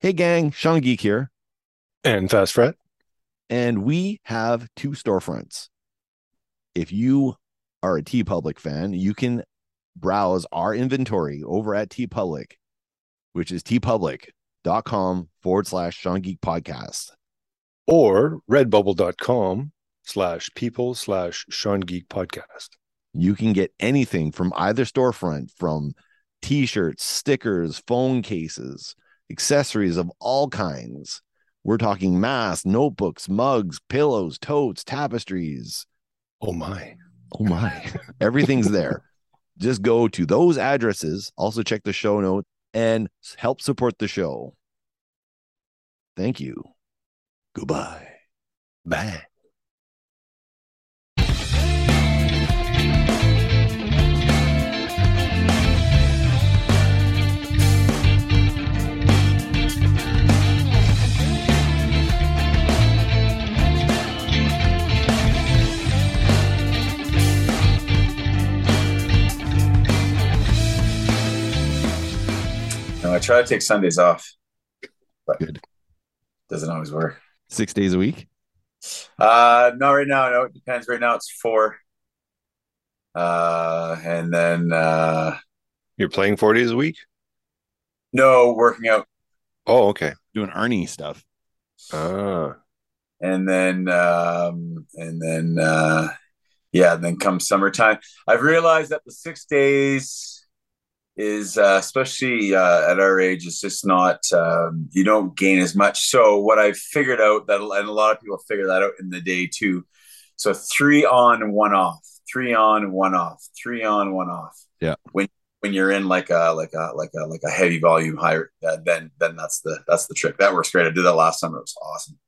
Hey, gang, Sean Geek here. And Fast Fret. And we have two storefronts. If you are a TeePublic fan, you can browse our inventory over at TeePublic, which is teepublic.com forward slash Sean Geek podcast. Or redbubble.com slash people slash Sean Geek podcast. You can get anything from either storefront from t shirts, stickers, phone cases, accessories of all kinds. We're talking masks, notebooks, mugs, pillows, totes, tapestries. Oh my. Oh my. Everything's there. Just go to those addresses. Also, check the show notes and help support the show. Thank you. Goodbye. Bye. I try to take Sundays off, but Good. doesn't always work. Six days a week. Uh, not right now. No, it depends. Right now it's four. Uh, and then uh, You're playing four days a week? no working out, Oh, okay. Doing Ernie stuff. Ah. and then um, and then uh, yeah, and then come summertime. I've realized that the six days is uh, especially uh, at our age it's just not um, you don't gain as much. So what I figured out that and a lot of people figure that out in the day too. So three on, one off, three on, one off, three on, one off. Yeah. When when you're in like a like a like a like a heavy volume higher, uh, then then that's the that's the trick. That works great. I did that last summer. It was awesome.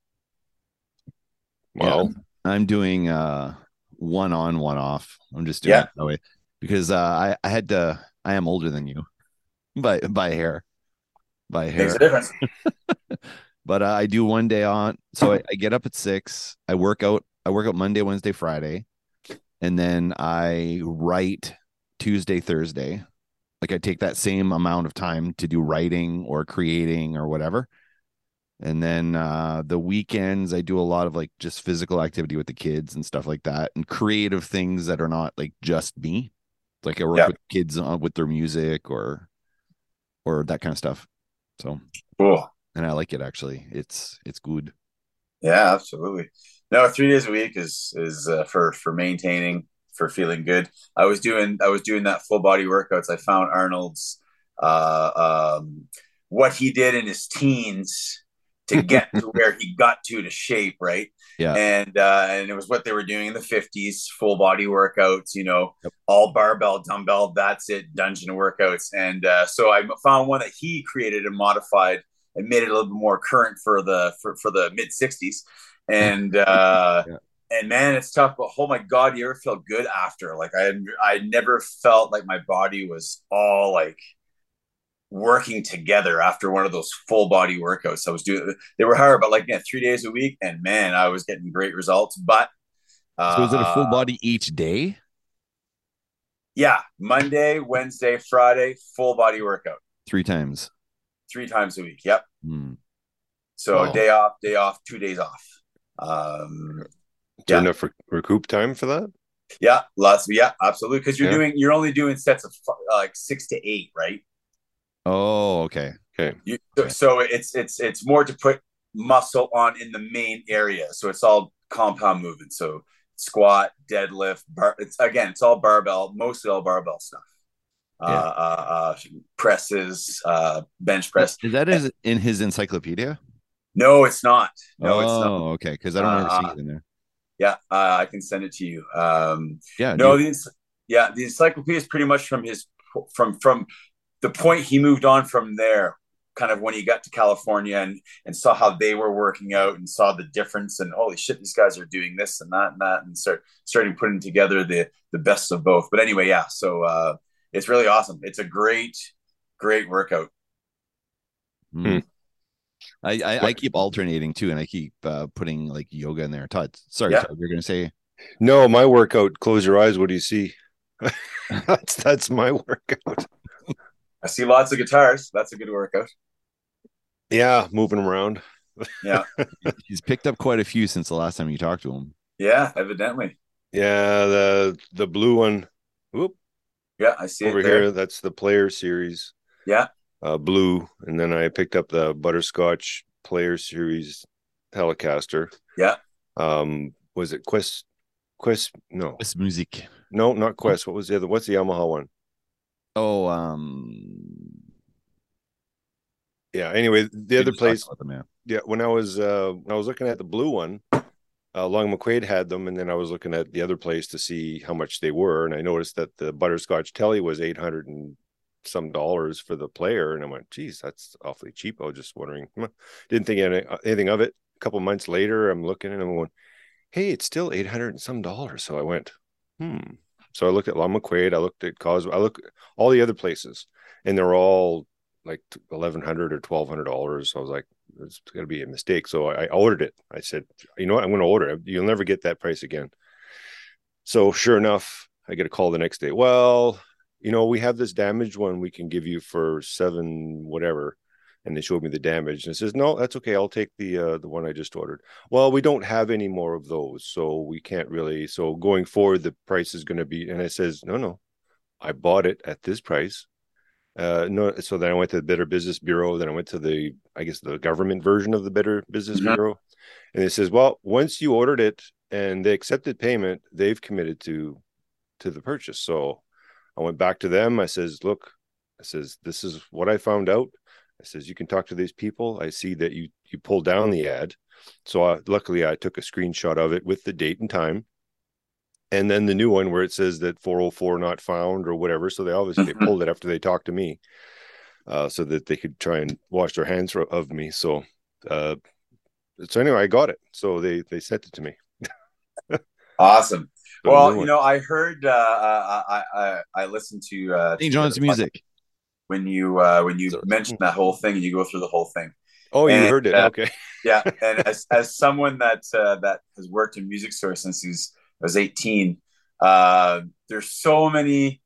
Wow. I'm doing uh one on, one off. I'm just doing Yeah. it that way because uh, I I had to. I am older than you by by hair, by hair. Makes a difference. but uh, I do one day on. So I, I get up at six. I work out. I work out Monday, Wednesday, Friday, and then I write Tuesday, Thursday. Like I take that same amount of time to do writing or creating or whatever. And then uh, the weekends, I do a lot of like just physical activity with the kids and stuff like that, and creative things that are not like just me. Like I work Yeah. with kids on, with their music or or that kind of stuff. So Cool. and I like it actually. It's it's good. Yeah, absolutely. No, three days a week is is uh, for for maintaining for feeling good. I was doing I was doing that full body workouts. I found Arnold's uh, um, what he did in his teens to get to where he got to to shape right. Yeah. and uh, and it was what they were doing in the fifties, full body workouts. You know, Yep. all barbell, dumbbell. That's it, dungeon workouts. And uh, so I found one that he created and modified and made it a little bit more current for the for, for the mid '60s. And uh, Yeah. and man, it's tough. But oh my god, you ever feel good after? Like I I never felt like my body was all like working together after one of those full body workouts. I was doing they were hard, but like yeah, three days a week, and man, I was getting great results. But uh, So is it a full body each day? Yeah, Monday, Wednesday, Friday, full body workout, Three times. three times a week. Yep. Hmm. So Wow. day off, day off, two days off. Um, Do you Yeah. enough rec- recoup time for that? yeah, lots. Of, yeah, absolutely. Because you're Yeah. doing, you're only doing sets of f- like six to eight, right? Oh, okay. You, so, so it's it's it's more to put muscle on in the main area. So it's all compound movement. So squat, deadlift, bar. It's again, it's all barbell, mostly all barbell stuff. Uh, Yeah. uh, uh, presses, uh, bench press. Is that is in his encyclopedia? No, it's not. No, oh, it's not. okay. Because I don't remember Uh, seeing it in there. Yeah, uh, I can send it to you. Um, Yeah. no, dude. the yeah, the encyclopedia is pretty much from his from from the point he moved on from there, kind of when he got to California and and saw how they were working out and saw the difference and holy shit, these guys are doing this and that and that and start starting putting together the the best of both. But anyway, yeah, so uh, it's really awesome. It's a great great workout. Hmm. I, I, I keep alternating too, and I keep uh, putting like yoga in there. Todd, sorry, Yeah. Todd, you're gonna say No, my workout. Close your eyes. What do you see? that's that's my workout. I see lots of guitars. That's a good workout. Yeah, moving around. Yeah, He's picked up quite a few since the last time you talked to him. yeah, evidently. Yeah, the the blue one. Whoop, Yeah, I see over it there. here. That's the player series. Yeah. Uh, blue, and then I picked up the butterscotch player series Telecaster. Yeah. Um, was it Quest? Quest? No, This music. no, not Quest. What was the other? What's the Yamaha one? Oh, um, Yeah. Anyway, the other place. them, yeah. Yeah, when I was uh when I was looking at the blue one, uh, Long McQuade had them, and then I was looking at the other place to see how much they were, and I noticed that the butterscotch telly was eight hundred and some dollars for the player, and I went, "Geez, that's awfully cheap." I was just wondering, didn't think any, anything of it. A couple months later, I'm looking and I'm going, "Hey, it's still eight hundred and some dollars." So I went, "Hmm." So I looked at Long McQuade, I looked at Causeway, I looked at all the other places, and they're all like eleven hundred or twelve hundred dollars. So I was like, "It's to be a mistake." So I, ordered it. I said, "You know what? I'm going to order it. You'll never get that price again." So sure enough, I get a call the next day. Well, you know, we have this damaged one we can give you for seven whatever. And they showed me the damage and it says, No, that's okay. I'll take the uh the one I just ordered. Well, we don't have any more of those, so we can't really so going forward the price is gonna be and it says, No, no, I bought it at this price. Uh no, so then I went to the Better Business Bureau, then I went to the I guess the government version of the Better Business Mhm. Bureau. And it says, Well, once you ordered it and they accepted payment, they've committed to to the purchase. So I went back to them. I says, look, I says, this is what I found out. I says, you can talk to these people. I see that you you pulled down the ad. So I, luckily I took a screenshot of it with the date and time. And then the new one where it says that 404 not found or whatever. So they obviously they Mhm. pulled it after they talked to me. Uh, so that they could try and wash their hands fro- of me. So uh so anyway, I got it. So they they sent it to me. Awesome. So Well, you know, I heard uh, I, I I listened to uh, St. to John's the- music. When you uh, when you So- mentioned that whole thing and you go through the whole thing. oh, you and, heard it. uh, okay. Yeah, and as as someone that uh, that has worked in music stores since he's was eighteen, uh, there's so many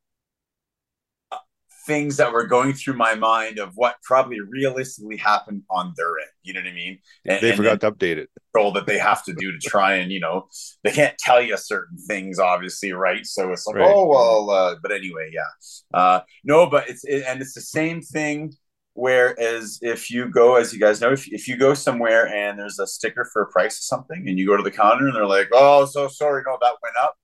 things that were going through my mind of what probably realistically happened on their end. You know what I mean? And, they and forgot to update it. control that they have to do to try and you know they can't tell you certain things, obviously, right? So it's like, Right. oh well, uh, but anyway, yeah, uh, no, but it's it, and it's the same thing. Whereas if you go, as you guys know, if, if you go somewhere and there's a sticker for a price of something, and you go to the counter and they're like, "Oh, so sorry, no, that went up."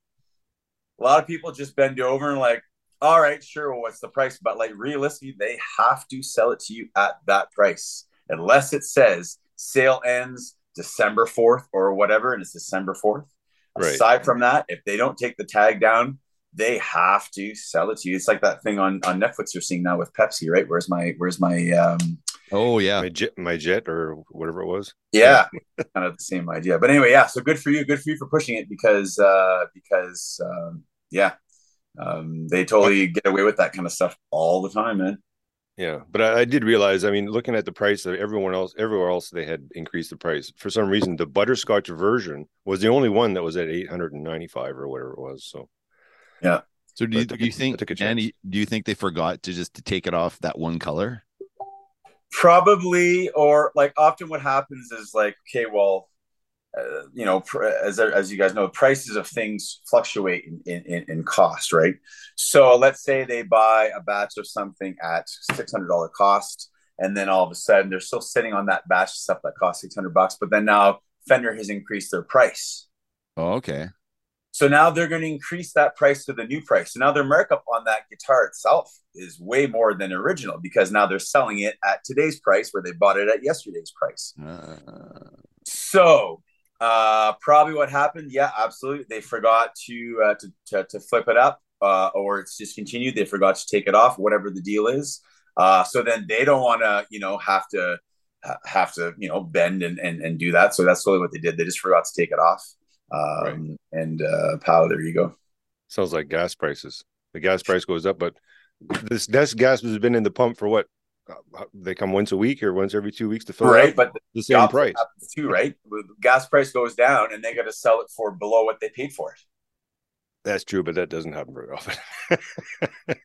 A lot of people just bend over and like, "All right, sure, well, what's the price?" But like realistically, they have to sell it to you at that price, unless it says sale ends December fourth or whatever, and it's December fourth. Right. Aside from that, if they don't take the tag down, they have to sell it to you. It's like that thing on on Netflix you're seeing now with Pepsi, right? Where's my where's my um Oh yeah. my jet, my jet, or whatever it was. yeah, kind of the same idea. But anyway, yeah. So good for you. Good for you for pushing it because uh because um yeah. Um, they totally get away with that kind of stuff all the time, man. Yeah, but I, I did realize. I mean, looking at the price of everyone else, everywhere else, they had increased the price. For some reason, the butterscotch version was the only one that was at eight hundred and ninety-five or whatever it was. So yeah. So do you, But I took do you a- I think, took a chance. Andy? Do you think they forgot to just to take it off that one color? Probably, or like often what happens is like, okay, well, uh, you know, pr- as as you guys know, prices of things fluctuate in, in in cost, right? So let's say they buy a batch of something at six hundred dollar cost, and then all of a sudden they're still sitting on that batch of stuff that costs six hundred bucks, but then now Fender has increased their price. Oh, okay. So now they're going to increase that price to the new price. So now their markup on that guitar itself is way more than original because now they're selling it at today's price where they bought it at yesterday's price. Uh, So uh, probably what happened, yeah, absolutely. They forgot to uh, to, to to flip it up, uh, or it's discontinued. They forgot to take it off, whatever the deal is. Uh, so then they don't want to, you know, have to have to, you know, bend and, and and do that. So that's really what they did. They just forgot to take it off. Um, And uh, pal, there you go. sounds like gas prices. The gas price goes up, but this this gas has been in the pump for what? Uh, They come once a week or once every two weeks to fill it Right, up? but the the same opposite price. too, right? Gas price goes down, and they got to sell it for below what they paid for it. That's true, but that doesn't happen very often.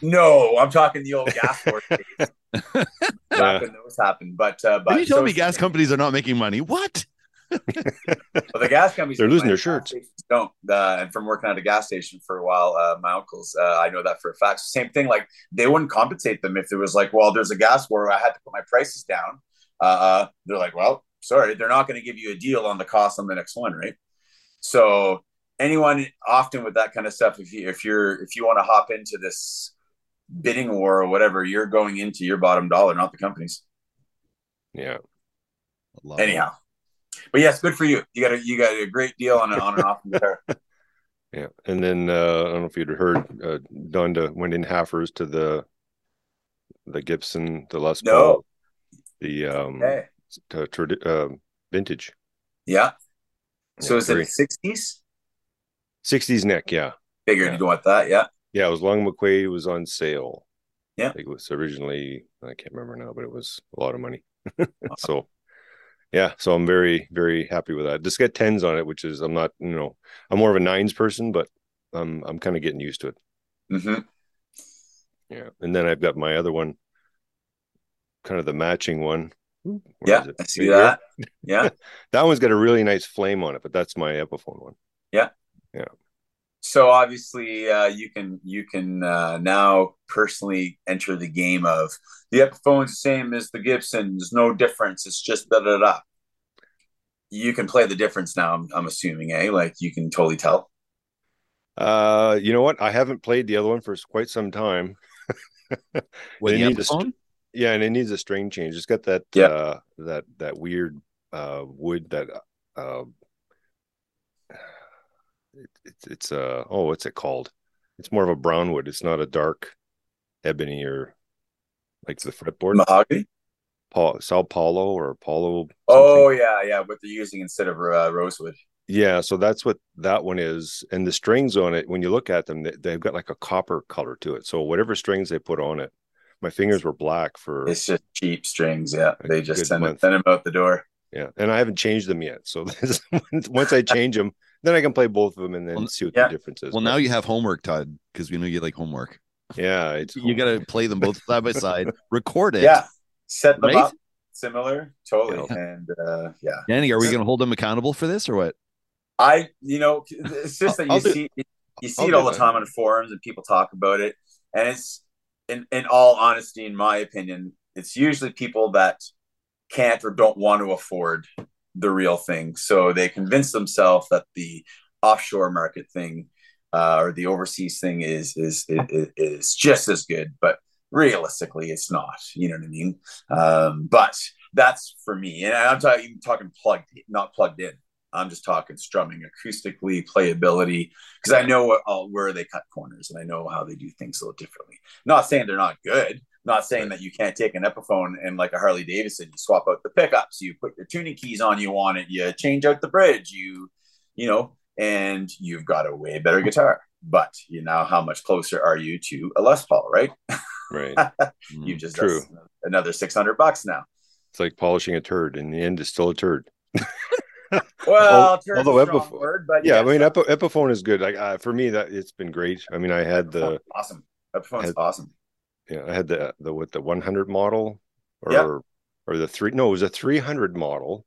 No, I'm talking the old gas force days. Yeah. Back when those happened. But uh, but When you tell so- me gas companies are not making money, what? But the gas companies They're losing their shirts. Don't uh, and from working at a gas station for a while, uh, my uncles, uh, I know that for a fact. Same thing, like they wouldn't compensate them if it was like, well, there's a gas war, I had to put my prices down. Uh, they're like, well, sorry, they're not going to give you a deal on the cost on the next one, right? So anyone often with that kind of stuff, if you if you're if you want to hop into this bidding war or whatever, you're going into your bottom dollar, not the companies. yeah. Love it. But yes, good for you. You got a you got a great deal on, a, on and off guitar. Yeah. And then uh, I don't know if you'd heard uh, Donda went in halfers to the the Gibson, the Les No. The um Okay. to, tradi- uh, vintage Yeah. So Yeah, is very- it sixties? 60s neck. Yeah. Figured Yeah. you'd go that. Yeah. Yeah. It was Long McQuade was on sale. Yeah. I think it was originally, I can't remember now, but it was a lot of money. so, yeah. So I'm very, very happy with that. Just get tens on it, which is, I'm not, you know, I'm more of a nines person, but I'm, I'm kind of getting used to it. Mm-hmm. Yeah. And then I've got my other one, kind of the matching one. Where Yeah. I see here. that. Yeah. That one's got a really nice flame on it, but that's my Epiphone one. So obviously, uh, you can you can uh, now personally enter the game of the Epiphone's the same as the Gibson. There's no difference. It's just da da da. You can play the difference now. I'm, I'm assuming, eh? Like you can totally tell. Uh, you know what? I haven't played the other one for quite some time. What, They the need to Epiphone? Yeah, and it needs a string change. It's got that Yeah. uh that that weird uh wood that uh it, it's it's uh oh what's it called? It's more of a brown wood. It's not a dark ebony or like the fretboard. Mahogany. Paul Sao Paulo or Apollo. Oh yeah, yeah. What they're using instead of uh, rosewood. Yeah, so that's what that one is. And the strings on it, when you look at them, they, they've got like a copper color to it. So whatever strings they put on it, my fingers were black for It's just cheap strings. Yeah, they just send, month. send them out the door. yeah, and I haven't changed them yet. So once I change them, then I can play both of them and then Well, see what yeah. the difference is. Well, But now you have homework, Todd, because we know you like homework. yeah, it's You got to play them both side by side, record it. Yeah, set them Right? up similar, totally. And uh, yeah, Danny, are we going to hold them accountable for this or what? I, you know, it's just that you I'll do- see you see I'll it all the that. time on forums and people talk about it, and it's in in all honesty, in my opinion, it's usually people that can't or don't want to afford the real thing, so they convince themselves that the offshore market thing uh, or the overseas thing is is is, is just as good, but realistically, it's not. You know what I mean? Um, but that's for me, and I'm talking talking plugged, not plugged in. I'm just talking strumming, acoustically, playability, because I know uh, where they cut corners and I know how they do things a little differently. Not saying they're not good. Not saying that you can't take an Epiphone and like a Harley Davidson, you swap out the pickups, you put your tuning keys on, you want it, you change out the bridge, you, you know, and you've got a way better guitar. But you know, how much closer are you to a Les Paul, right? right. you just true. another six hundred bucks now. It's like polishing a turd. In the end, it's still a turd. Well, turn although a strong Epiph- word, but Yeah, I mean, Epi- Epiphone is good. Like uh, for me, that it's been great. I mean, I had the awesome. Epiphone's had- awesome. Yeah, I had the the what the 100 model or Yeah. or the three. No, it was a 300 model.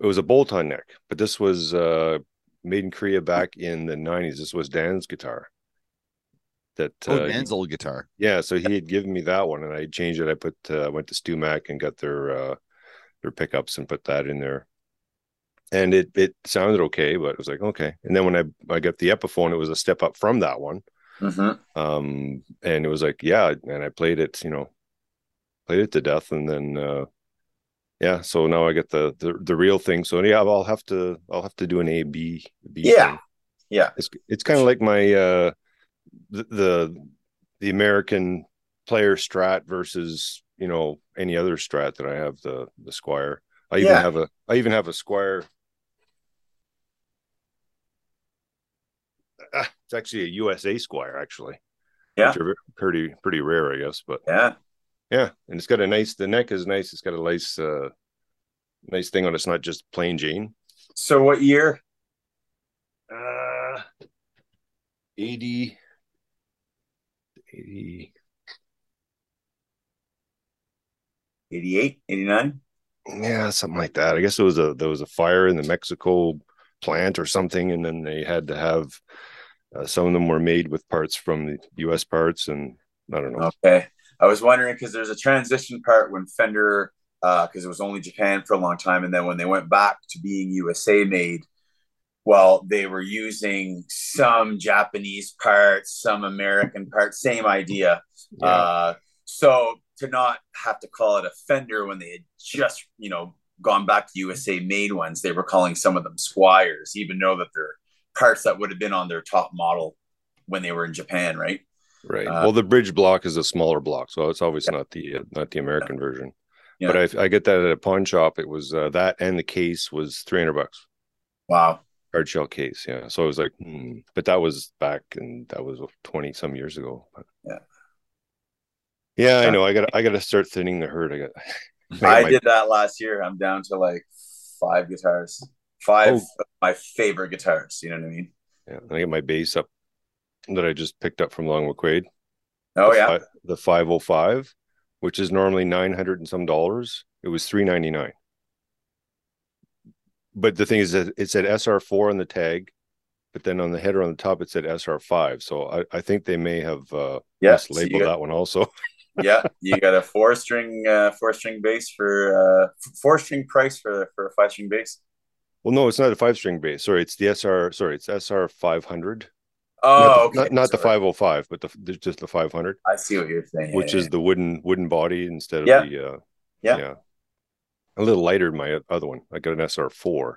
It was a bolt-on neck, but this was uh made in Korea back in the 90s. This was Dan's guitar. That Oh, uh, Dan's old guitar. yeah, so he had given me that one, and I changed it. I put uh, went to StewMac and got their uh, their pickups and put that in there, and it it sounded okay, but it was like okay. And then when I I got the Epiphone, it was a step up from that one, Mhm. um, and it was like yeah, and I played it, you know, played it to death, and then uh, yeah, so now I get the the the real thing. So yeah, I'll have to I'll have to do an A B B. Yeah. thing. Yeah. It's it's kind of like my uh the, the the American player strat versus you know any other strat that I have the the Squier. I even Yeah. have a I even have a Squier. Ah, it's actually a USA Squier actually. Yeah. Which are pretty pretty rare, I guess. But Yeah. yeah, and it's got a nice. The neck is nice. It's got a nice uh nice thing on. it. It's not just plain Jane. So what year? Uh, 80, 80, 88, 89. yeah, something like that. I guess it was a there was a fire in the Mexico plant or something, and then they had to have uh, some of them were made with parts from the U.S. parts, and I don't know. Okay. I was wondering because there's a transition part when Fender, because uh, it was only Japan for a long time, and then when they went back to being USA made, well, they were using some Japanese parts, some American parts, same idea. Yeah. Uh, so to not have to call it a Fender when they had just, you know, gone back to USA made ones, they were calling some of them Squiers, even though that they're parts that would have been on their top model when they were in Japan, right? Right. Uh, well, the bridge block is a smaller block, so it's always yeah. not the uh, not the American yeah. version. Yeah. But I, I get that at a pawn shop. It was uh, that and the case was three hundred bucks. Wow. Hard shell case, yeah. So I was like, hmm. but that was back and that was twenty some years ago. But, yeah. Yeah, I know. I got I got to start thinning the herd. I got. I, I did that last year. I'm down to like five guitars, five oh. My favorite guitars. You know what I mean? Yeah, I get my bass up that I just picked up from Long McQuade. Oh the yeah, fi- the 505, which is normally 900 and some dollars. It was 399. But the thing is that it said SR4 on the tag, but then on the header on the top it said SR5. So I, I think they may have uh yes, labeled so that one also. yeah, you got a four string uh four string bass for uh four string price for for a five string bass. Well, no, it's not a five string bass. Sorry, it's the SR. Sorry, it's SR 500. Oh, not the, okay. not, not the 505, but the just the 500. I see what you're saying. Which yeah, is yeah. the wooden wooden body instead of yeah. the uh, yeah. yeah. A little lighter than my other one. I got an SR4,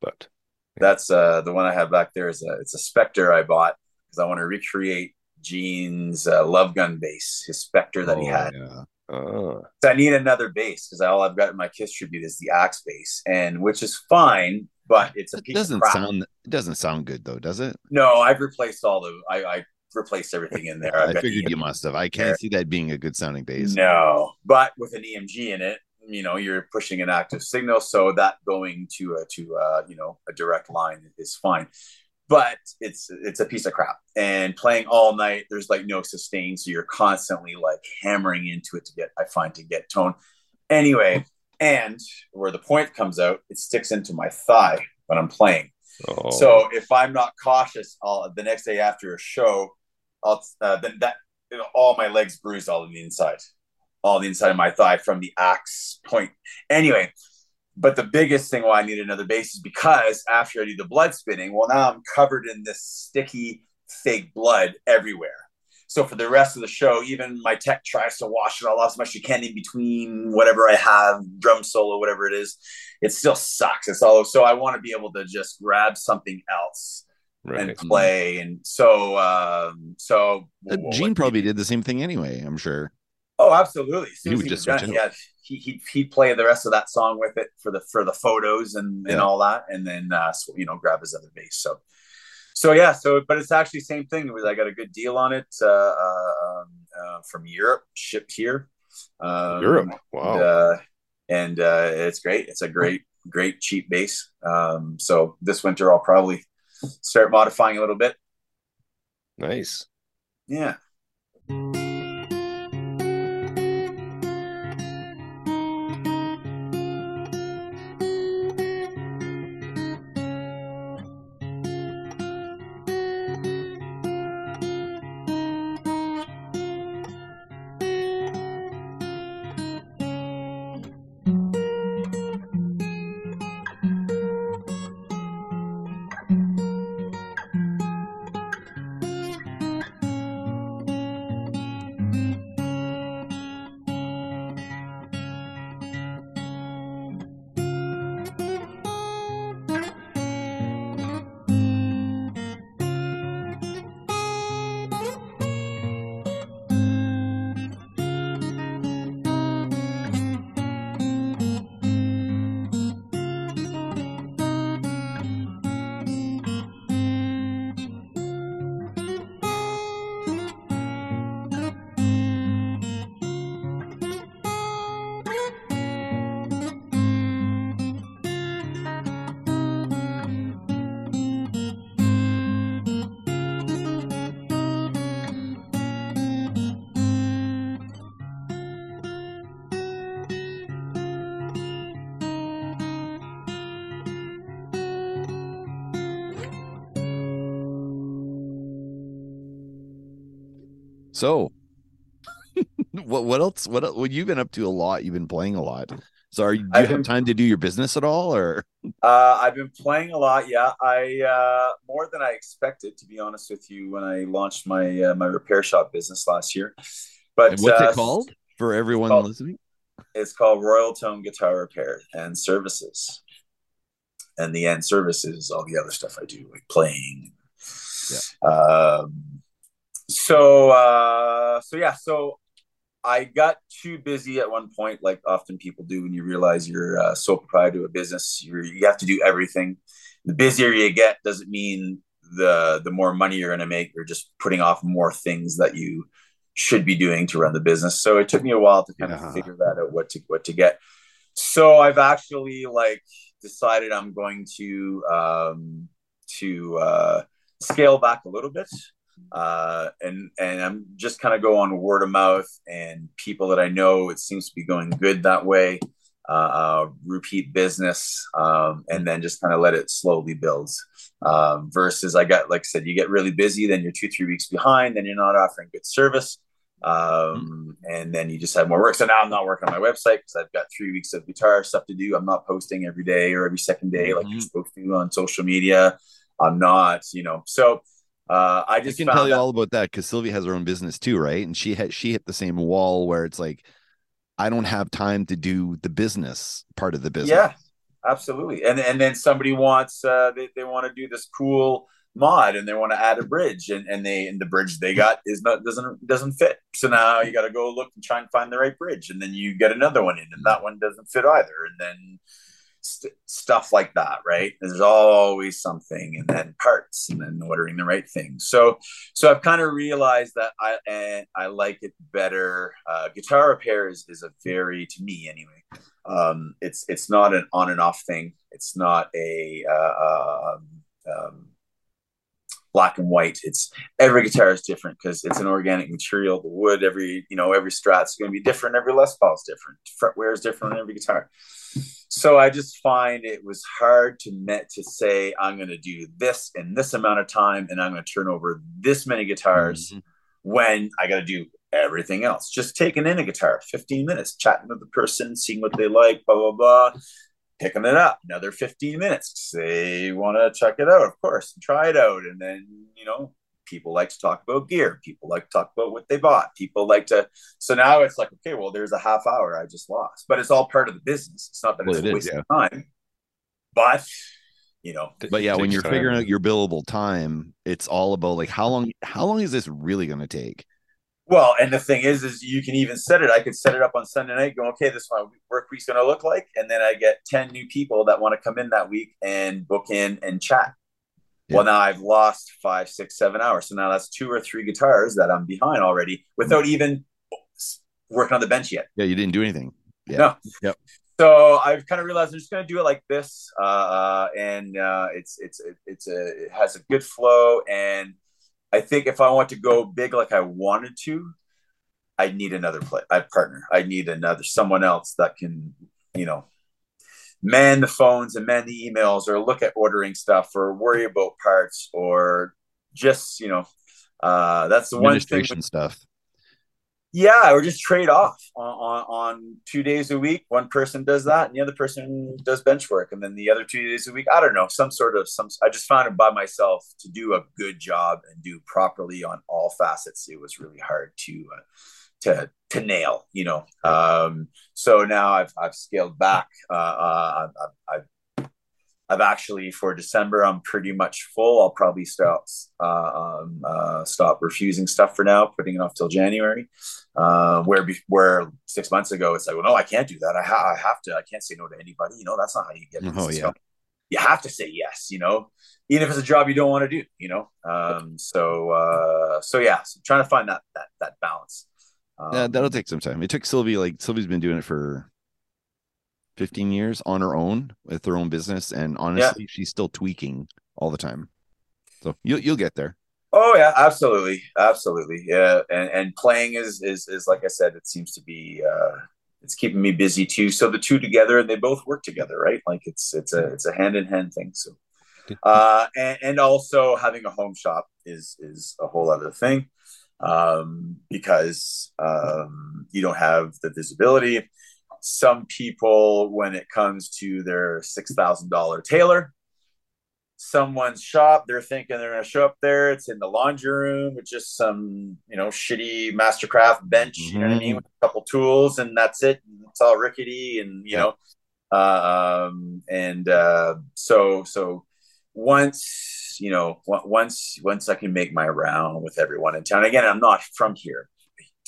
but yeah. that's uh the one I have back there is a it's a Spectre I bought because I want to recreate Gene's uh, Love Gun bass, his Spectre that oh, he had. Yeah. Uh. So I need another bass because all I've got in my Kiss tribute is the Axe bass, and which is fine, but it's a it doesn't sound it doesn't sound good though, does it? No, I've replaced all the I, I replaced everything in there. I figured you must have. I can't there. see that being a good sounding bass. No, but with an EMG in it, you know, you're pushing an active signal, so that going to a to uh, you know a direct line is fine. But it's it's a piece of crap, and playing all night, there's like no sustain, so you're constantly like hammering into it to get. I find to get tone. Anyway, and where the point comes out, it sticks into my thigh when I'm playing. Oh. So if I'm not cautious, I'll, the next day after a show, I'll uh, then that you know, all my legs bruised all on the inside, all the inside of my thigh from the axe point. Anyway, but the biggest thing why I need another bass is because after I do the blood spinning, well now I'm covered in this sticky fake blood everywhere. So for the rest of the show, even my tech tries to wash it all off as much as you can in between whatever I have, drum solo, whatever it is. It still sucks. It's all so I want to be able to just grab something else right. and play. And so um so uh, Gene probably did the same thing anyway, I'm sure. Oh, absolutely. He would just done, yeah, he he he'd play the rest of that song with it for the for the photos and, and yeah. all that, and then uh, so, you know grab his other bass. So so yeah, so but it's actually same thing. Was I got a good deal on it uh, uh, uh, from Europe, shipped here. Um, Europe, wow, and, uh, and uh, it's great. It's a great, great cheap bass. Um, so this winter I'll probably start modifying a little bit. Nice. Yeah. So, what what else? What what you've been up to a lot? You've been playing a lot. So, are you, do you I've have been- time to do your business at all, or Uh, I've been playing a lot. Yeah, I uh, more than I expected, to be honest with you, when I launched my uh, my repair shop business last year. But and what's uh, it called for everyone called- listening? It's called Royal Tone Guitar Repair and Services. And the end services is all the other stuff I do, like playing. Um, so uh, so yeah, so I got too busy at one point, like often people do when you realize you're uh, sole proprietor to a business. You're, you have to do everything. The busier you get doesn't mean the the more money you're going to make. You're just putting off more things that you should be doing to run the business. So it took me a while to kind Yeah. of figure that out, what to what to get. So I've actually like decided I'm going to um, to uh, scale back a little bit uh, and and I'm just kind of go on word of mouth and people that I know. It seems to be going good that way. Uh, uh, repeat business, um, and then just kind of let it slowly build. Um, versus, I got like I said, you get really busy, then you're two three weeks behind, then you're not offering good service, um, and then you just have more work. So now I'm not working on my website because I've got three weeks of guitar stuff to do. I'm not posting every day or every second day like you're Mhm. supposed to on social media. I'm not, you know, so. Uh, I I just can found tell you that- all about that because Sylvia has her own business too, right? And she had she hit the same wall where it's like, I don't have time to do the business part of the business. Yeah, absolutely. And and then somebody wants uh, they they want to do this cool mod and they want to add a bridge and, and they and the bridge they got is not doesn't doesn't fit. So now you got to go look and try and find the right bridge, and then you get another one in, and that one doesn't fit either, and then st- stuff like that, right? There's always something, and then parts, and then ordering the right things. So so I've kind of realized that I and I like it better. Uh, guitar repair is, is a very to me anyway um, it's it's not an on and off thing. It's not a uh, um, um, black and white. It's every guitar is different because it's an organic material. The wood, every you know, every Strat's going to be different. Every Les Paul's different. Fretware is different on every guitar. So I just find it was hard to met to say I'm going to do this in this amount of time, and I'm going to turn over this many guitars Mhm. when I got to do everything else. Just taking in a guitar, 15 minutes, chatting with the person, seeing what they like, blah, blah, blah, picking it up, another 15 minutes. They want to check it out, of course, and try it out. And then, you know, people like to talk about gear. People like to talk about what they bought. People like to. So now it's like, okay, well, there's a half hour I just lost, but it's all part of the business. It's not that Well, it's it a is, waste of time, but, you know, But yeah, when you're time. figuring out your billable time, it's all about like how long how long is this really going to take? Well, and the thing is, is you can even set it. I could set it up on Sunday night, go, okay, this is what my work week's going to look like, and then I get ten new people that want to come in that week and book in and chat. Well, now I've lost five, six, seven hours. So now that's two or three guitars that I'm behind already without even working on the bench yet. Yeah, you didn't do anything. Yeah. No. Yep. So I've kind of realized I'm just going to do it like this, uh, uh, and uh, it's it's it's a it has a good flow, and I think if I want to go big like I wanted to, I need another play, I partner. I need another someone else that can, you know, man the phones and man the emails, or look at ordering stuff, or worry about parts, or just you know, uh, that's the one thing. Stuff. Yeah, or just trade off on, on, on two days a week. One person does that, and the other person does bench work, and then the other two days a week. I don't know, some sort of some. I just found it by myself to do a good job and do properly on all facets. It was really hard to uh, to to nail, you know. Um, so now I've I've scaled back. Uh, uh, I've, I've I've actually for December I'm pretty much full. I'll probably stop uh, um, uh, stop refusing stuff for now, putting it off till January. Uh, where be- where six months ago it's like, well, no, I can't do that. I, ha- I have to. I can't say no to anybody. You know, that's not how you get. Oh, yeah. You have to say yes. You know, even if it's a job you don't want to do. You know, um, so uh, so yeah, so trying to find that that that balance. Um, Yeah, that'll take some time. It took Sylvie like Sylvie's been doing it for 15 years on her own with her own business, and honestly, she's still tweaking all the time. So you'll you'll get there. Oh yeah, absolutely, absolutely. Yeah, and and playing is is is like I said, it seems to be uh, it's keeping me busy too. So the two together, and they both work together, right? Like it's it's a it's a hand in hand thing. So, uh, and, and also having a home shop is is a whole other thing. Um, because um, you don't have the visibility. Some people, when it comes to their six thousand dollar Taylor, someone's shop, they're thinking they're going to show up there. It's in the laundry room with just some, you know, shitty Mastercraft bench, mm-hmm. you know what I mean, with a couple tools, and that's it. It's all rickety, and you yeah. know, um, and uh, so so once you know, once once I can make my round with everyone in town. Again, I'm not from here.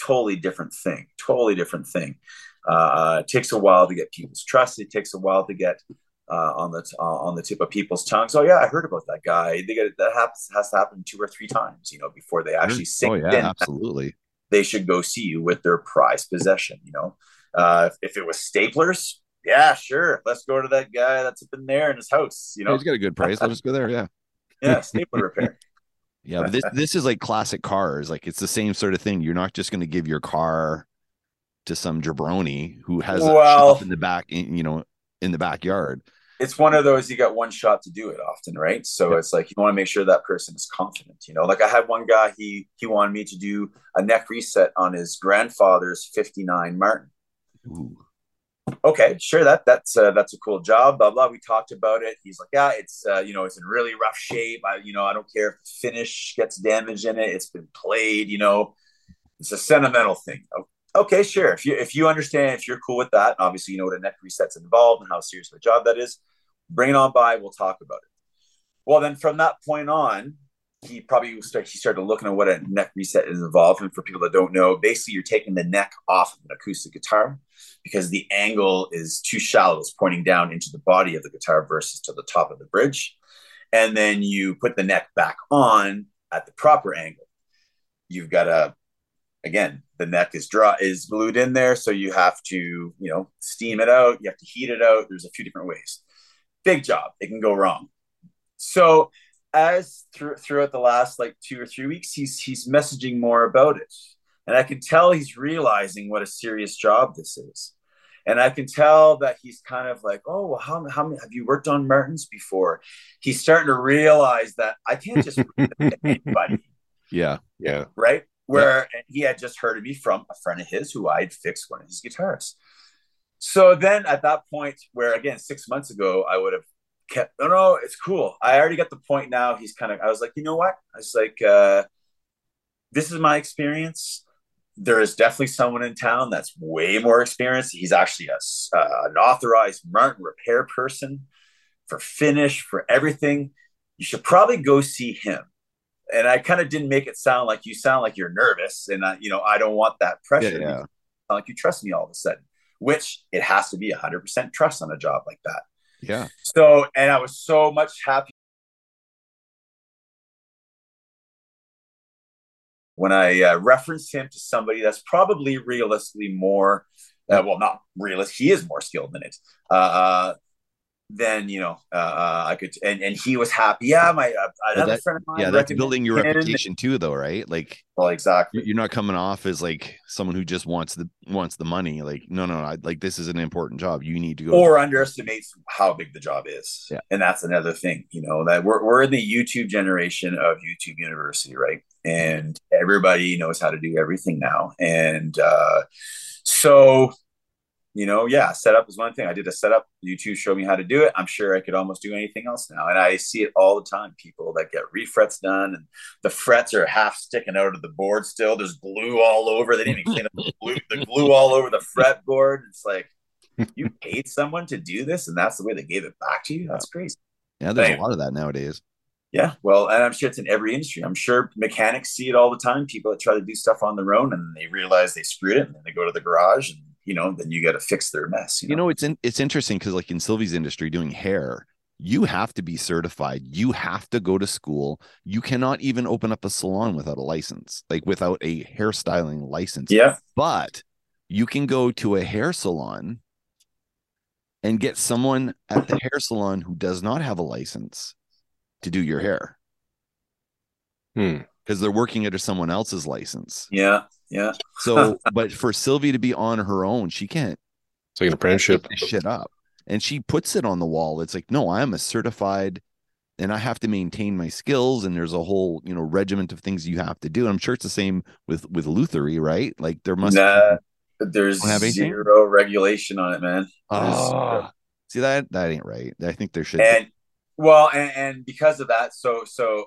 Totally different thing. Totally different thing. Uh, it takes a while to get people's trust. It takes a while to get uh, on the uh, on the tip of people's tongues. Oh yeah, I heard about that guy. They get that happens has to happen two or three times, you know, before they actually sink oh, yeah, absolutely. They should go see you with their prized possession. You know, uh, if, if, it was staplers, yeah, sure, let's go to that guy that's up in there in his house. You know, he's got a good price. Let's go there. Yeah, yeah, stapler repair. Yeah, but this this is like classic cars. Like it's the same sort of thing. You're not just going to give your car to some jabroni who has well, a shop in the back, you know, in the backyard it's one of those you got one shot to do it often right so it's like you want to make sure that person is confident you know like i had one guy he he wanted me to do a neck reset on his grandfather's 59 martin Ooh. Okay sure that that's uh, that's a cool job blah blah we talked about it he's like yeah it's uh, you know it's in really rough shape i you know i don't care if the finish gets damaged in it it's been played you know it's a sentimental thing okay, sure. If you if you understand, if you're cool with that, and obviously you know what a neck reset's involved and how serious of a job that is. Bring it on by. We'll talk about it. Well, then from that point on, he probably start, he started looking at what a neck reset is involved. And for people that don't know, basically you're taking the neck off of an acoustic guitar because the angle is too shallow. It's pointing down into the body of the guitar versus to the top of the bridge. And then you put the neck back on at the proper angle. You've got a again, the neck is draw is glued in there, so you have to you know steam it out. You have to heat it out. There's a few different ways. Big job. It can go wrong. So as through, throughout the last like two or three weeks, he's he's messaging more about it, and I can tell he's realizing what a serious job this is. And I can tell that he's kind of like, oh, well, how, how many have you worked on Martins before? He's starting to realize that I can't just anybody. Yeah. Yeah. Right where yeah. he had just heard of me from a friend of his who I had fixed one of his guitars. So then at that point, where again, six months ago, I would have kept, no, no, it's cool. I already got the point now. He's kind of, I was like, you know what? I was like, uh, this is my experience. There is definitely someone in town that's way more experienced. He's actually a, uh, an authorized Martin repair person for finish, for everything. You should probably go see him and I kind of didn't make it sound like you sound like you're nervous, and I, you know I don't want that pressure. Yeah, yeah. Like you trust me all of a sudden, which it has to be hundred percent trust on a job like that. Yeah. So, and I was so much happy when I uh, referenced him to somebody that's probably realistically more, uh, well, not realist. He is more skilled than it. Uh, uh then you know uh, uh, I could and and he was happy. Yeah, my uh, another that, friend of mine. Yeah, that's building your reputation too, though, right? Like, well, exactly. You're not coming off as like someone who just wants the wants the money. Like, no, no, I, like this is an important job. You need to go or underestimates how big the job is. Yeah, and that's another thing. You know that we're we're in the YouTube generation of YouTube University, right? And everybody knows how to do everything now, and uh, so you know, yeah, setup is one thing. I did a setup. YouTube showed me how to do it. I'm sure I could almost do anything else now. And I see it all the time. People that get refrets done and the frets are half sticking out of the board still. There's glue all over. They didn't even clean up the glue, the glue all over the fretboard. It's like you paid someone to do this and that's the way they gave it back to you. That's crazy. Yeah, there's anyway. a lot of that nowadays. Yeah, well, and I'm sure it's in every industry. I'm sure mechanics see it all the time. People that try to do stuff on their own and they realize they screwed it and then they go to the garage and you know, then you got to fix their mess. You know, you know it's in, it's interesting because like in Sylvie's industry doing hair, you have to be certified. You have to go to school. You cannot even open up a salon without a license, like without a hairstyling license. Yeah. But you can go to a hair salon and get someone at the hair salon who does not have a license to do your hair. Hmm. Because they're working under someone else's license. Yeah. Yeah. So, but for Sylvie to be on her own, she can't. It's like an apprenticeship. Shit up, and she puts it on the wall. It's like, no, I am a certified and I have to maintain my skills and there's a whole, you know, regiment of things you have to do. And I'm sure it's the same with with Lutherie, right? Like there must nah, there's zero regulation on it, man. Oh, see that that ain't right. I think there should and be. well and, and because of that, so so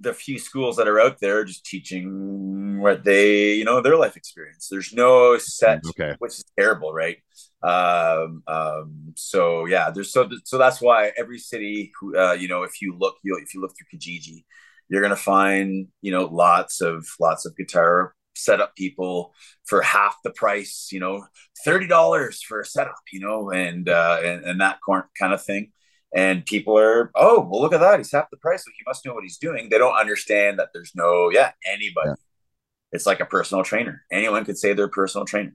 the few schools that are out there just teaching what they you know their life experience. There's no set okay. which is terrible right? Um, um so yeah there's so so that's why every city uh, you know if you look you if you look through kijiji you're gonna find you know lots of lots of guitar setup people for half the price you know $30 for a setup you know and uh and, and that kind of thing and people are oh well look at that. He's half the price. So he must know what he's doing. They don't understand that there's no yeah anybody. Yeah. it's like a personal trainer. Anyone could say they're a personal trainer.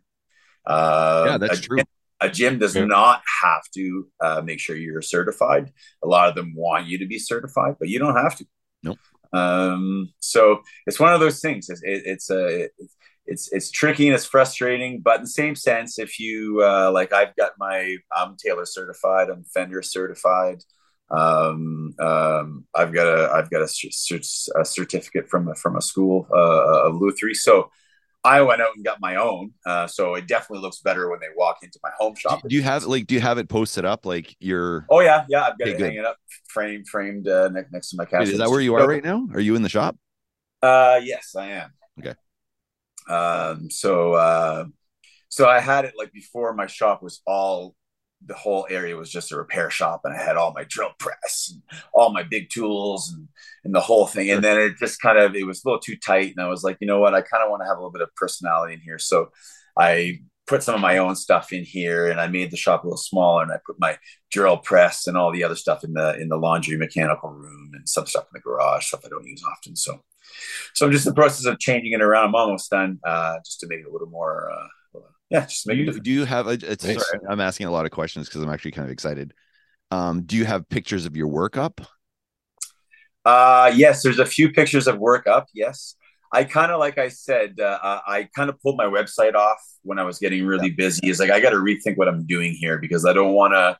Uh, yeah that's a, true. a gym does yeah. not have to uh, make sure you're certified. A lot of them want you to be certified but you don't have to. Nope. Um so it's one of those things. It's, it, it's a it's, it's it's tricky and it's frustrating but in the same sense if you uh, like i've got my i'm taylor certified i'm fender certified um, um, i've got a i've got a, a certificate from a, from a school uh, of lutherie so I went out and got my own, uh, so it definitely looks better when they walk into my home shop. Do you have like do you have it posted up like your? Oh yeah, yeah, I've got okay, it good. hanging up, framed, framed uh, next, next to my couch. Is that where you are right now? Are you in the shop? Uh, yes, I am. Okay. Um, so uh, so I had it like before my shop was all the whole area was just a repair shop and I had all my drill press and all my big tools and, and the whole thing. And then it just kind of, it was a little too tight. And I was like, you know what? I kind of want to have a little bit of personality in here. So I put some of my own stuff in here and I made the shop a little smaller and I put my drill press and all the other stuff in the, in the laundry mechanical room and some stuff in the garage, stuff I don't use often. So so I'm just in the process of changing it around. I'm almost done, uh, just to make it a little more. Uh, yeah, just make do you. Do you have a? It's, sorry, I'm asking a lot of questions because I'm actually kind of excited. Um, do you have pictures of your work up? Uh, yes, there's a few pictures of work up. Yes, I kind of like I said, uh, I kind of pulled my website off when I was getting really yeah. busy. Is like I got to rethink what I'm doing here because I don't want to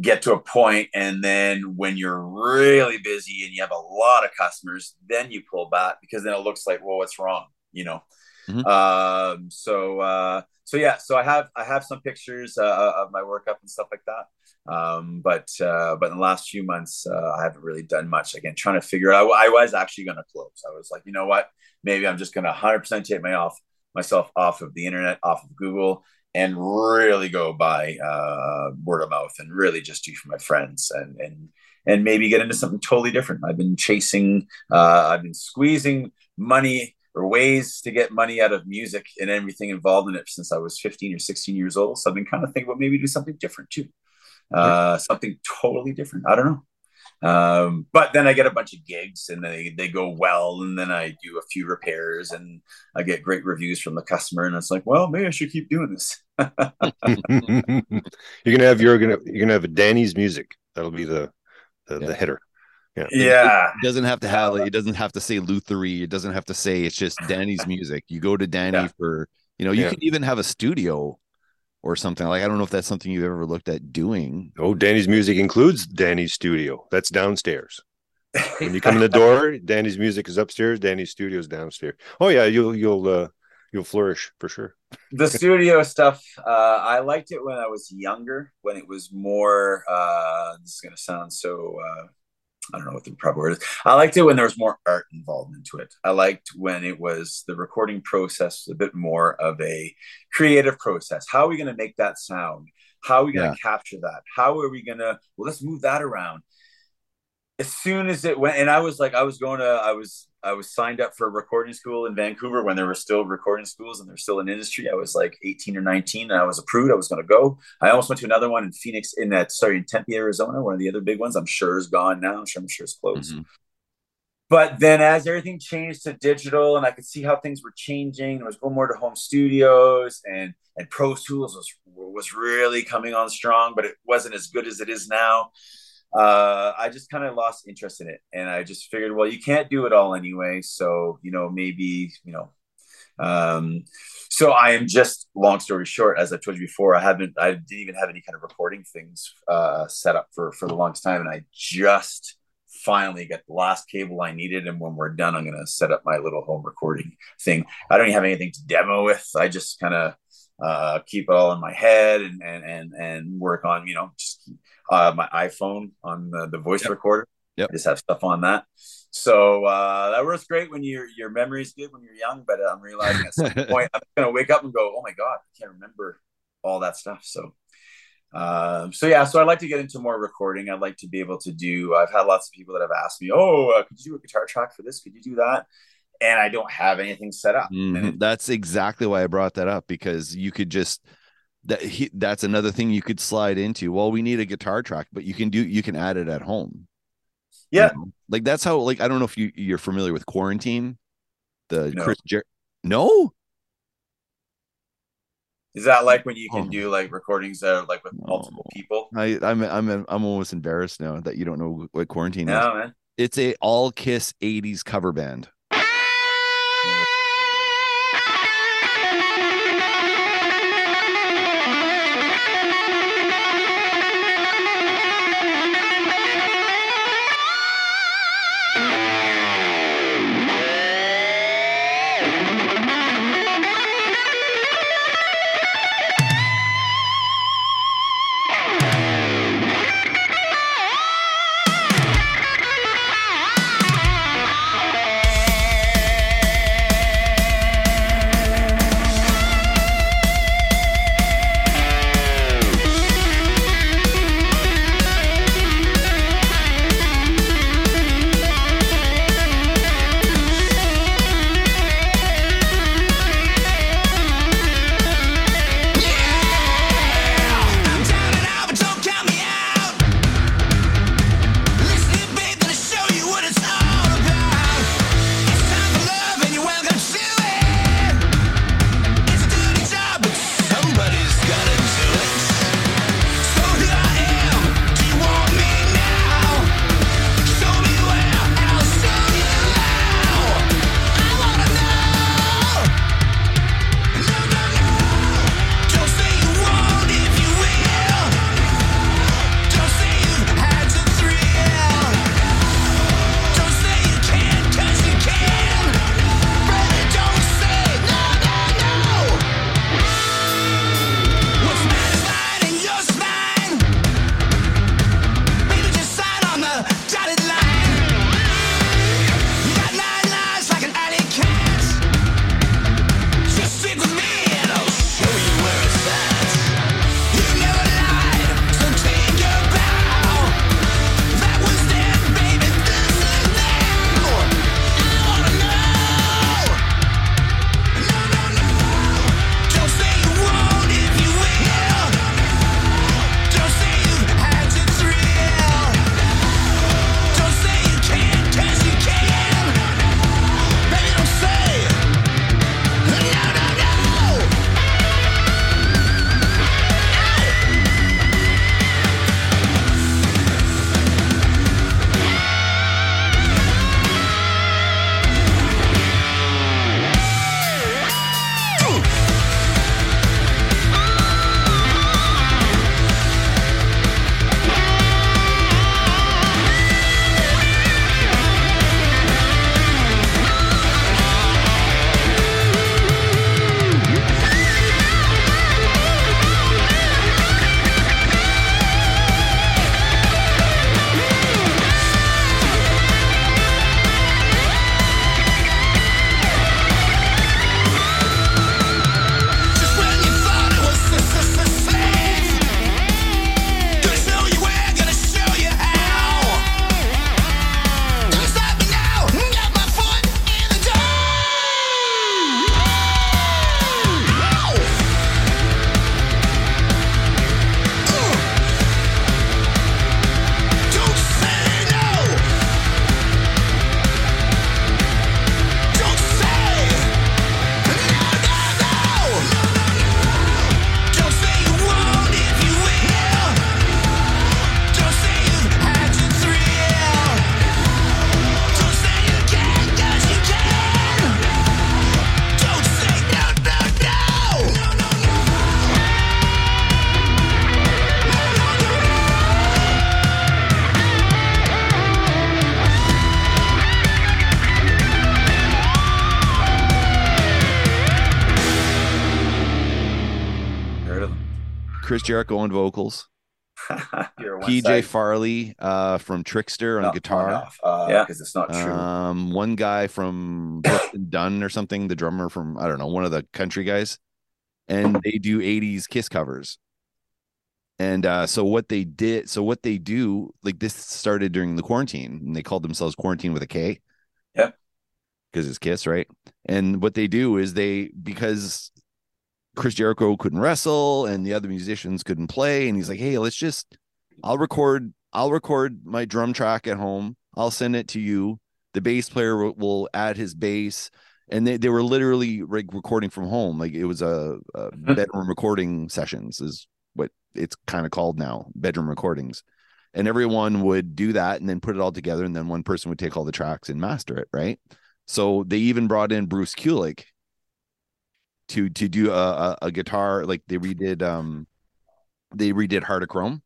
get to a point and then when you're really busy and you have a lot of customers then you pull back because then it looks like well what's wrong you know? Mm-hmm. um so uh so yeah so i have i have some pictures uh, of my workup and stuff like that. Um but uh but in the last few months uh, i haven't really done much again trying to figure out i, I was actually going to close. I was like you know what? Maybe i'm just going to 100% take my off myself off of the internet off of google and really go by uh, word of mouth and really just do for my friends and and and maybe get into something totally different. I've been chasing, uh, I've been squeezing money or ways to get money out of music and everything involved in it since I was 15 or 16 years old. So I've been kind of thinking about maybe do something different too, uh, something totally different. I don't know. Um, but then I get a bunch of gigs and they, they go well. And then I do a few repairs and I get great reviews from the customer. And it's like, well, maybe I should keep doing this. you're going to have, you're going to, you're going to have a Danny's music. That'll be the, the, yeah. the hitter. Yeah. yeah. It doesn't have to have, it doesn't have to say Lutherie. It doesn't have to say it's just Danny's music. You go to Danny yeah. for, you know, you yeah. can even have a studio or something like I don't know if that's something you've ever looked at doing. Oh, Danny's music includes Danny's studio. That's downstairs. when you come in the door, Danny's music is upstairs. Danny's studio is downstairs. Oh yeah, you'll you'll uh, you'll flourish for sure. The studio stuff, uh, I liked it when I was younger. When it was more, uh, this is gonna sound so uh, I don't know what the proper word is. I liked it when there was more art involved into it. I liked when it was the recording process a bit more of a creative process. How are we going to make that sound? How are we going to yeah. capture that? How are we going to, well, let's move that around. As soon as it went, and I was like, I was going to, I was I was signed up for a recording school in Vancouver when there were still recording schools and there's still an industry. I was like 18 or 19 and I was approved. I was going to go. I almost went to another one in Phoenix in that, sorry, in Tempe, Arizona, one of the other big ones. I'm sure is gone now. I'm sure, I'm sure it's closed. Mm-hmm. But then as everything changed to digital and I could see how things were changing, there was going more to home studios and, and Pro Tools was, was really coming on strong, but it wasn't as good as it is now uh, I just kind of lost interest in it, and I just figured, well, you can't do it all anyway, so you know maybe you know. Um, so I am just long story short, as I told you before, I haven't, I didn't even have any kind of recording things uh, set up for for the longest time, and I just finally got the last cable I needed. And when we're done, I'm going to set up my little home recording thing. I don't even have anything to demo with. I just kind of uh, keep it all in my head and, and, and, and work on, you know, just uh, my iPhone on the, the voice yep. recorder. Yep. I just have stuff on that. So uh, that works great when your your memory's good when you're young, but I'm realizing at some point I'm gonna wake up and go, oh my god, I can't remember all that stuff. So um, so yeah, so I'd like to get into more recording. I'd like to be able to do. I've had lots of people that have asked me, "Oh, uh, could you do a guitar track for this? Could you do that?" And I don't have anything set up. Mm-hmm. It, that's exactly why I brought that up because you could just that he, that's another thing you could slide into. Well, we need a guitar track, but you can do you can add it at home. Yeah, you know? like that's how. Like I don't know if you you're familiar with Kuarantine, the No. Chris Jer- No, is that like when you can Oh. do like recordings that are like with No. multiple people? I I'm I'm I'm almost embarrassed now that you don't know what Kuarantine is. No, man. It's a all Kiss '80s cover band. Ah! Jericho on vocals. PJ side. Farley uh, from Trixter on No, one guitar. off. Uh, Yeah. because it's not true. Um, one guy from Brooklyn Dunn or something, the drummer from I don't know, one of the country guys, and they do '80s Kiss covers. And uh, so what they did, so what they do, like this started during the quarantine, and they called themselves Kuarantine with a K. Yep. Because it's Kiss, right? And what they do is they because Chris Jericho couldn't wrestle and the other musicians couldn't play, and he's like, "Hey, let's just, I'll record, I'll record my drum track at home. I'll send it to you. The bass player will, will add his bass." And they, they were literally like recording from home, like it was a, a mm-hmm. bedroom recording sessions is what it's kind of called now, bedroom recordings. And everyone would do that and then put it all together, and then one person would take all the tracks and master it, right? So they even brought in Bruce Kulick to to do a, a, guitar like they redid um they redid Heart of Chrome.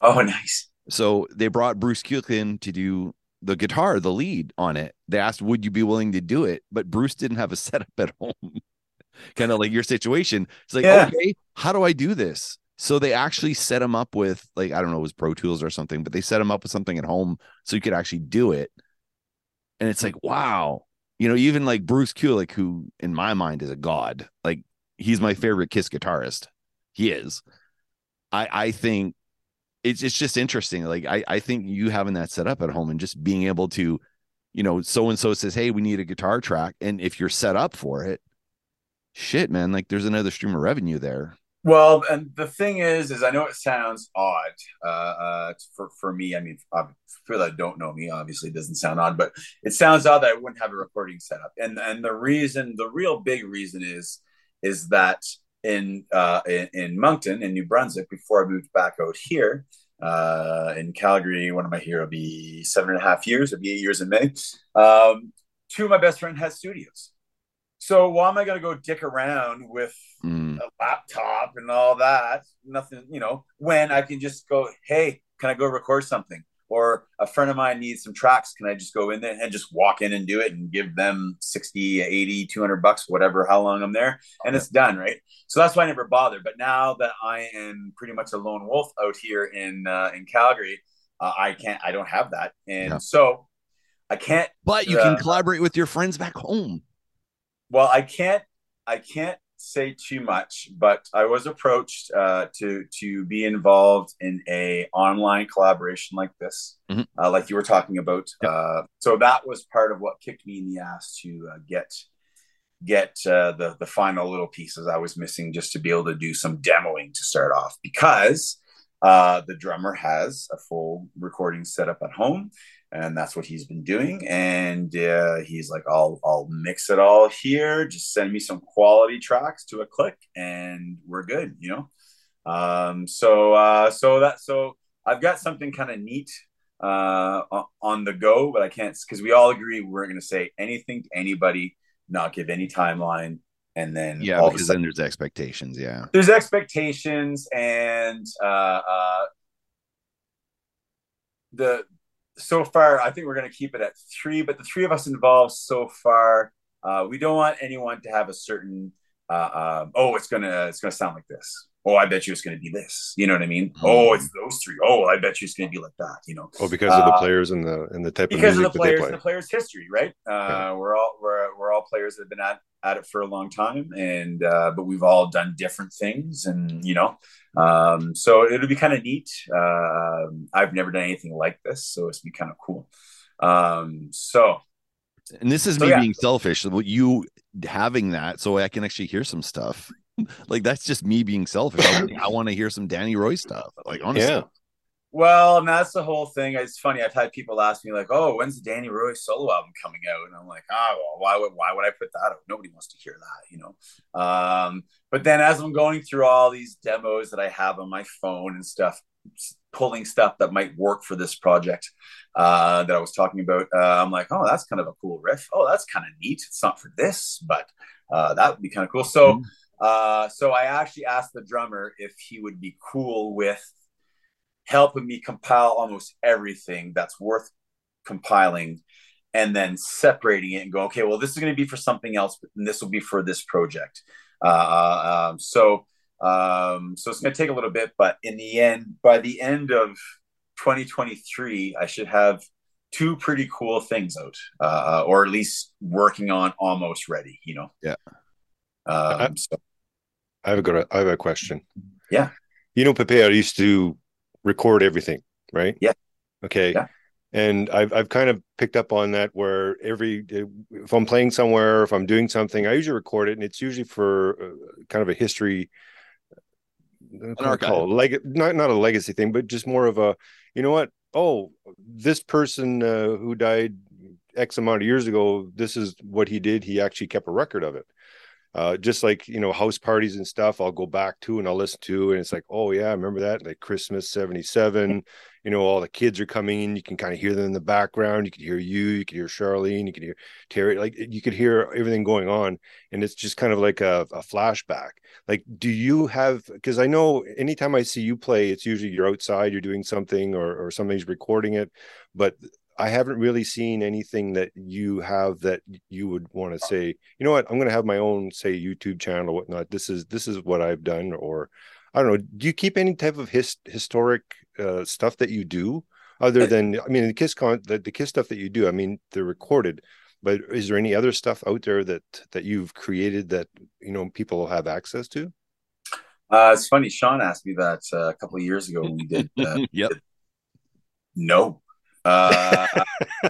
oh, nice. So they brought Bruce Kulick to do the guitar, the lead on it. They asked, "Would you be willing to do it?" But Bruce didn't have a setup at home. kind of like your situation. It's like, Yeah. okay, how do I do this? So they actually set him up with like I don't know, it was Pro Tools or something, but they set him up with something at home so you could actually do it. And it's like, wow, you know, even like Bruce Kulick, who in my mind is a god, like he's my mm-hmm. favorite Kiss guitarist. He is. I I think it's it's just interesting. Like I I think you having that set up at home and just being able to, you know, so and so says, hey, we need a guitar track, and if you're set up for it, shit, man, like there's another stream of revenue there. Well, and the thing is, is I know it sounds odd uh, uh, for for me. I mean, for people that don't know me, obviously, it doesn't sound odd, but it sounds odd that I wouldn't have a recording set up. And and the reason, the real big reason is is that in uh, in, in Moncton, in New Brunswick, before I moved back out here uh, in Calgary, one of my here? It'll be seven and a half years. It'll be eight years in May. Um, two of my best friends had studios. So why am I going to go dick around with Mm. a laptop and all that. Nothing, you know, when I can just go, hey, can I go record something? Or a friend of mine needs some tracks. Can I just go in there and just walk in and do it and give them 60, 80, 200 bucks, whatever, how long I'm there? And it's done, right? So that's why I never bothered. But now that I am pretty much a lone wolf out here in uh, in Calgary, uh, I can't, I don't have that. And Yeah. so I can't But you can Uh, collaborate with your friends back home. Well i can't i can't say too much but i was approached uh, to to be involved in a online collaboration like this Mhm. uh, like you were talking about Yep. uh, so that was part of what kicked me in the ass to uh, get get uh, the the final little pieces i was missing just to be able to do some demoing to start off because uh, the drummer has a full recording set up at home and that's what he's been doing. And uh, he's like, "I'll I'll mix it all here. Just send me some quality tracks to a click, and we're good." You know. Um, so uh, so that so I've got something kind of neat uh, on the go, but I can't because we all agree we're going to say anything to anybody, not give any timeline, and then Yeah, all of a because sudden then there's expectations. Yeah. there's expectations and uh, uh, the so far i think we're going to keep it at three but the three of us involved so far uh, we don't want anyone to have a certain uh, uh, oh it's gonna it's gonna sound like this oh i bet you it's gonna be this you know what i mean Mhm. oh it's those three oh i bet you it's gonna be like that you know Oh, because of the Uh, players and the and the type of because of music the that they players play. and the players history right uh Yeah. we're all we're, we're all players that have been at at it for a long time and uh but we've all done different things and you know um so it'll be kind of neat uh i've never done anything like this so it's be kind of cool um so And this is So, me yeah. being selfish. So you having that, so I can actually hear some stuff. like that's just me being selfish. I, wanna- I want to hear some Danny Roy stuff. Like honestly, Yeah. well and that's the whole thing it's funny i've had people ask me like oh when's the danny roy solo album coming out and i'm like oh well why would why would i put that out nobody wants to hear that you know um but then as i'm going through all these demos that i have on my phone and stuff pulling stuff that might work for this project uh, that I was talking about. Uh, I'm like, oh, that's kind of a cool riff. Oh, that's kind of neat. It's not for this, but uh, that would be kind of cool. So, uh, so I actually asked the drummer if he would be cool with helping me compile almost everything that's worth compiling and then separating it and go, okay, well, this is going to be for something else, but this will be for this project. Uh, um, so Um, so it's going to take a little bit, but in the end, by the end of 2023, I should have two pretty cool things out, uh, or at least working on almost ready. You know. Yeah. Um, so I have a good. I have a question. Yeah. You know, Pepe, I used to record everything, right? Yeah. Okay. Yeah. And I've I've kind of picked up on that where every if I'm playing somewhere, if I'm doing something, I usually record it, and it's usually for uh, kind of a history. An archive. Leg- not not a legacy thing, but just more of a, you know what? Oh, this person uh, who died X amount of years ago, this is what he did. He actually kept a record of it uh, just like you know house parties and stuff i'll go back to and i'll listen to and it's like oh yeah i remember that like christmas 77 you know all the kids are coming in you can kind of hear them in the background you can hear you you can hear charlene you can hear terry like eh, you could hear everything going on and it's just kind of like a, a flashback like do you have because i know anytime i see you play it's usually you're outside you're doing something or, or somebody's recording it but I haven't really seen anything that you have that you would want to oh. say, you know what, I'm going to have my own, say, YouTube channel whatnot. This is this is what I've done, or I don't know. Do you keep any type of his, historic uh, stuff that you do, other than I mean the Kiss con the, the Kiss stuff that you do? I mean they're recorded, but is there any other stuff out there that that you've created that you know people have access to? Uh, it's funny. Sean asked me that uh, a couple of years ago when we did. Uh, Yep. no. Uh,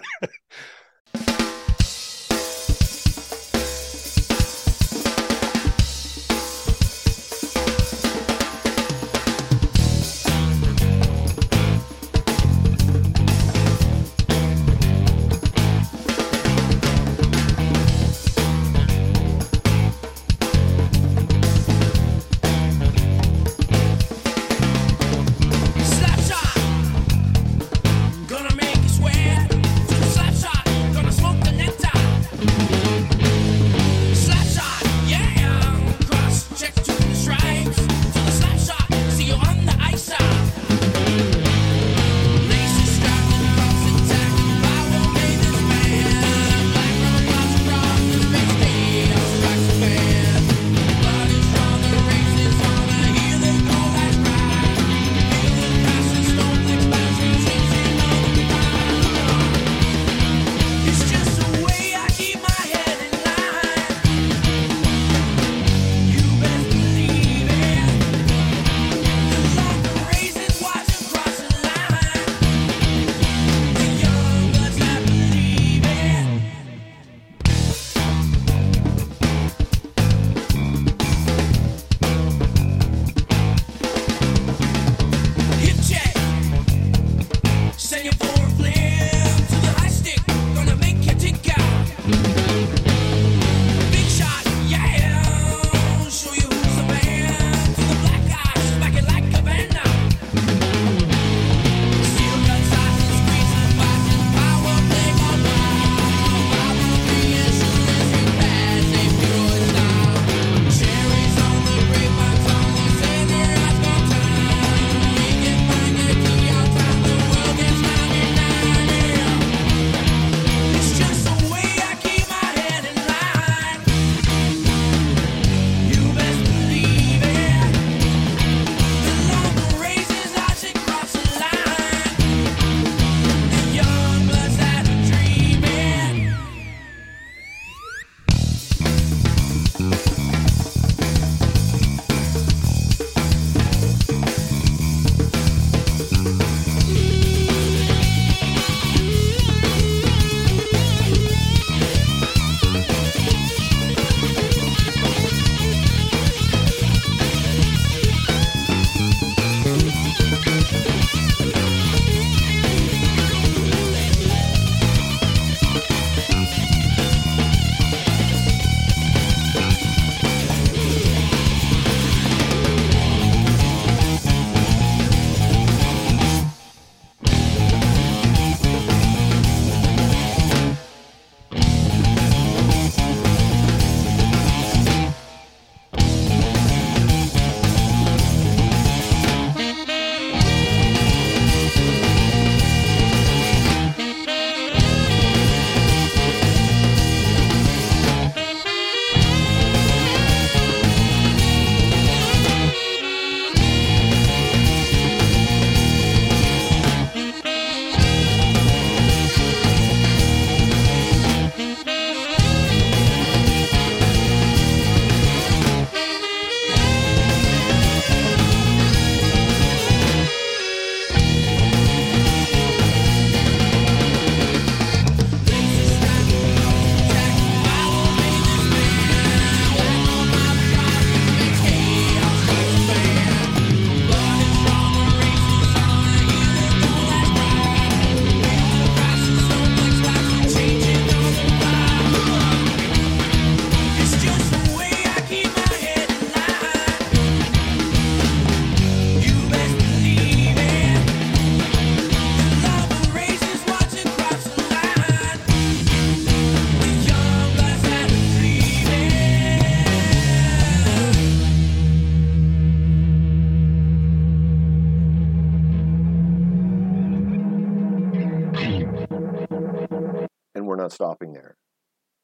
stopping there.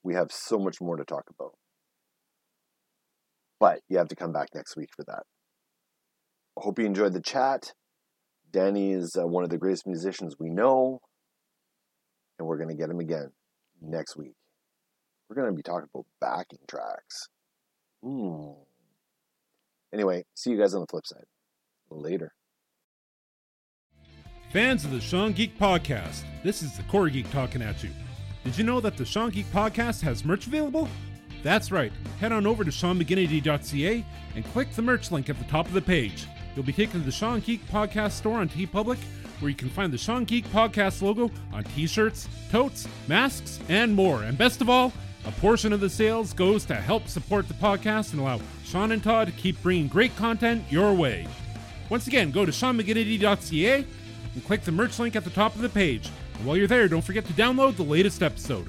We have so much more to talk about. But you have to come back next week for that. Hope you enjoyed the chat. Danny is uh, one of the greatest musicians we know, and we're going to get him again next week. We're going to be talking about backing tracks. Hmm. Anyway, see you guys on the flip side. Later. Fans of the Sean Geek Podcast, this is the Core Geek talking at you. Did you know that the Sean Geek Podcast has merch available? That's right. Head on over to SeanMcGinnity.ca and click the merch link at the top of the page. You'll be taken to the Sean Geek Podcast store on TeePublic, where you can find the Sean Geek Podcast logo on t-shirts, totes, masks, and more. And best of all, a portion of the sales goes to help support the podcast and allow Sean and Todd to keep bringing great content your way. Once again, go to SeanMcGinnity.ca and click the merch link at the top of the page. And while you're there, don't forget to download the latest episode.